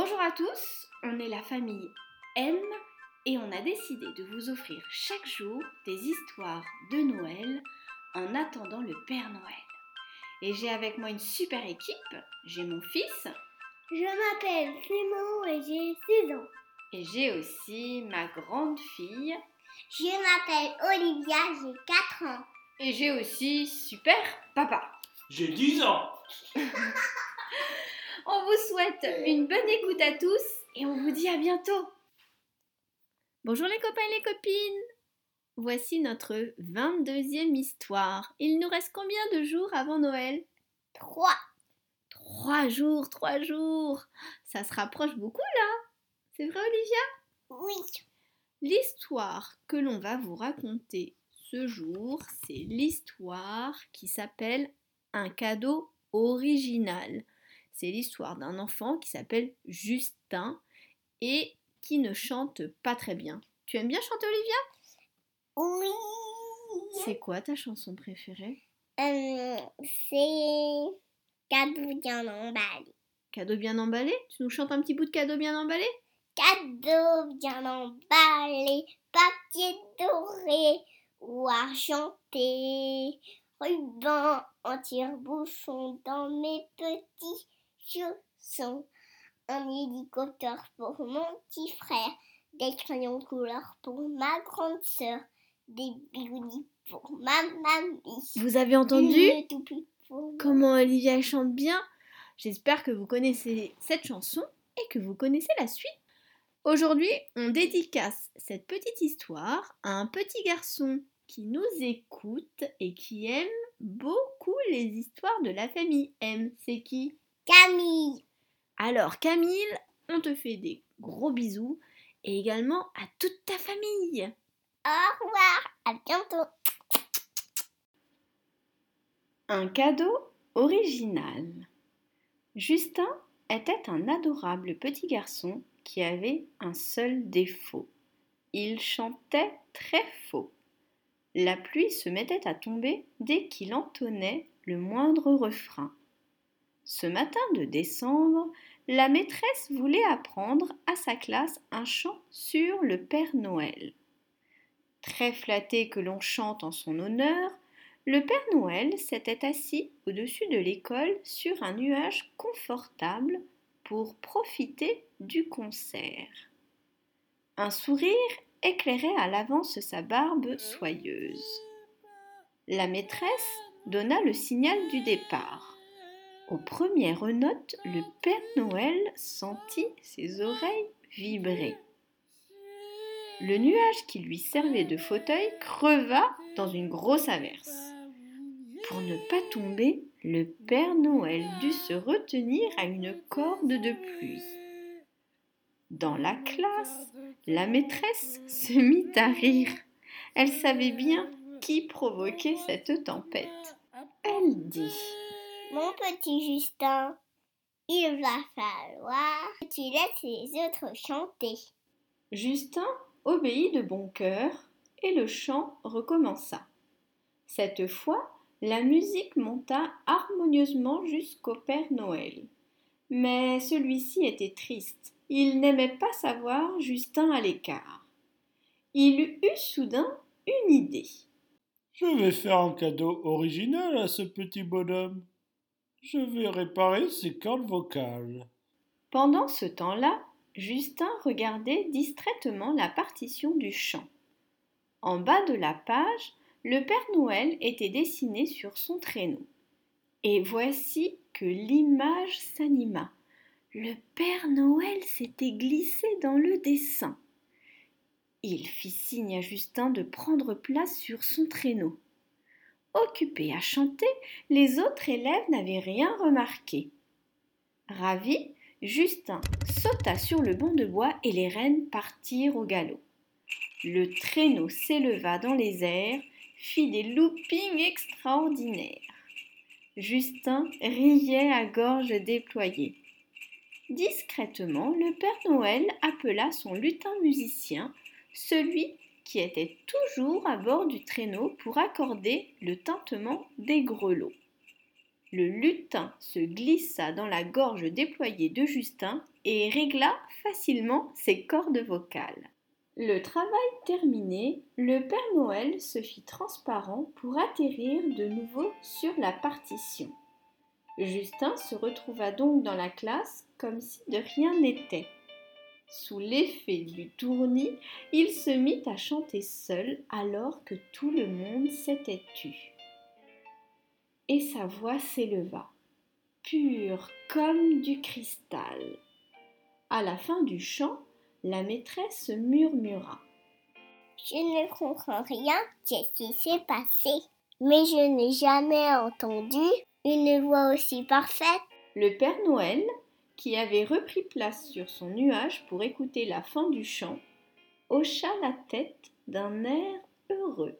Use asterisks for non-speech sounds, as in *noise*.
Bonjour à tous, on est la famille M et on a décidé de vous offrir chaque jour des histoires de Noël en attendant le Père Noël. Et j'ai avec moi une super équipe, j'ai mon fils Je m'appelle Clément et j'ai 6 ans. et j'ai aussi ma grande fille Je m'appelle Olivia, j'ai 4 ans. et j'ai aussi super papa. J'ai 10 ans. *laughs* *laughs* On vous souhaite une bonne écoute à tous et on vous dit à bientôt. Bonjour les copains et les copines. Voici notre 22e histoire. Il nous reste combien de jours avant Noël? 3. Trois jours, trois jours. Ça se rapproche beaucoup là. C'est vrai Olivia? Oui. L'histoire que l'on va vous raconter ce jour, c'est l'histoire qui s'appelle Un cadeau original. C'est l'histoire d'un enfant qui s'appelle Justin et qui ne chante pas très bien. Tu aimes bien chanter Olivia? Oui. C'est quoi ta chanson préférée? Euh, c'est cadeau bien emballé. Cadeau bien emballé? Tu nous chantes un petit bout de cadeau bien emballé? Cadeau bien emballé, papier doré ou argenté, ruban en tire-bouchon dans mes petits chaussons, un hélicoptère pour mon petit frère, des crayons couleur pour ma grande sœur, des bigoudis pour ma mamie. Vous avez entendu comment Olivia chante bien? J'espère que vous connaissez cette chanson et que vous connaissez la suite. Aujourd'hui, on dédicace cette petite histoire à un petit garçon qui nous écoute et qui aime beaucoup les histoires de la famille M. C'est qui? Camille. Alors Camille, on te fait des gros bisous et également à toute ta famille. Au revoir. À bientôt. Un cadeau original. Justin était un adorable petit garçon qui avait un seul défaut. Il chantait très faux. La pluie se mettait à tomber dès qu'il entonnait le moindre refrain. Ce matin de décembre, la maîtresse voulait apprendre à sa classe un chant sur le Père Noël. Très flatté que l'on chante en son honneur, le Père Noël s'était assis au-dessus de l'école sur un nuage confortable pour profiter du concert. Un sourire éclairait à l'avance sa barbe soyeuse. La maîtresse donna le signal du départ. Aux premières notes, le Père Noël sentit ses oreilles vibrer. Le nuage qui lui servait de fauteuil creva dans une grosse averse. Pour ne pas tomber, le Père Noël dut se retenir à une corde de pluie. Dans la classe, la maîtresse se mit à rire. Elle savait bien qui provoquait cette tempête. Elle dit Mon petit Justin, il va falloir que tu laisses les autres chanter. Justin obéit de bon cœur et le chant recommença. Cette fois, la musique monta harmonieusement jusqu'au Père Noël. Mais celui-ci était triste. Il n'aimait pas savoir Justin à l'écart. Il eut soudain une idée. Je vais faire un cadeau original à ce petit bonhomme. Je vais réparer ses cordes vocales. Pendant ce temps-là, Justin regardait distraitement la partition du chant. En bas de la page, le Père Noël était dessiné sur son traîneau. Et voici que l'image s'anima. Le Père Noël s'était glissé dans le dessin. Il fit signe à Justin de prendre place sur son traîneau. Occupé à chanter, les autres élèves n'avaient rien remarqué. Ravi, Justin sauta sur le banc de bois et les rennes partirent au galop. Le traîneau s'éleva dans les airs, fit des loopings extraordinaires. Justin riait à gorge déployée. Discrètement, le Père Noël appela son lutin musicien, celui qui était toujours à bord du traîneau pour accorder le tintement des grelots. Le lutin se glissa dans la gorge déployée de Justin et régla facilement ses cordes vocales. Le travail terminé, le Père Noël se fit transparent pour atterrir de nouveau sur la partition. Justin se retrouva donc dans la classe comme si de rien n'était. Sous l'effet du tournis, il se mit à chanter seul alors que tout le monde s'était tu. Et sa voix s'éleva, pure comme du cristal. À la fin du chant, la maîtresse murmura. Je ne comprends rien de ce qui s'est passé, mais je n'ai jamais entendu une voix aussi parfaite. Le Père Noël, qui avait repris place sur son nuage pour écouter la fin du chant, hocha la tête d'un air heureux.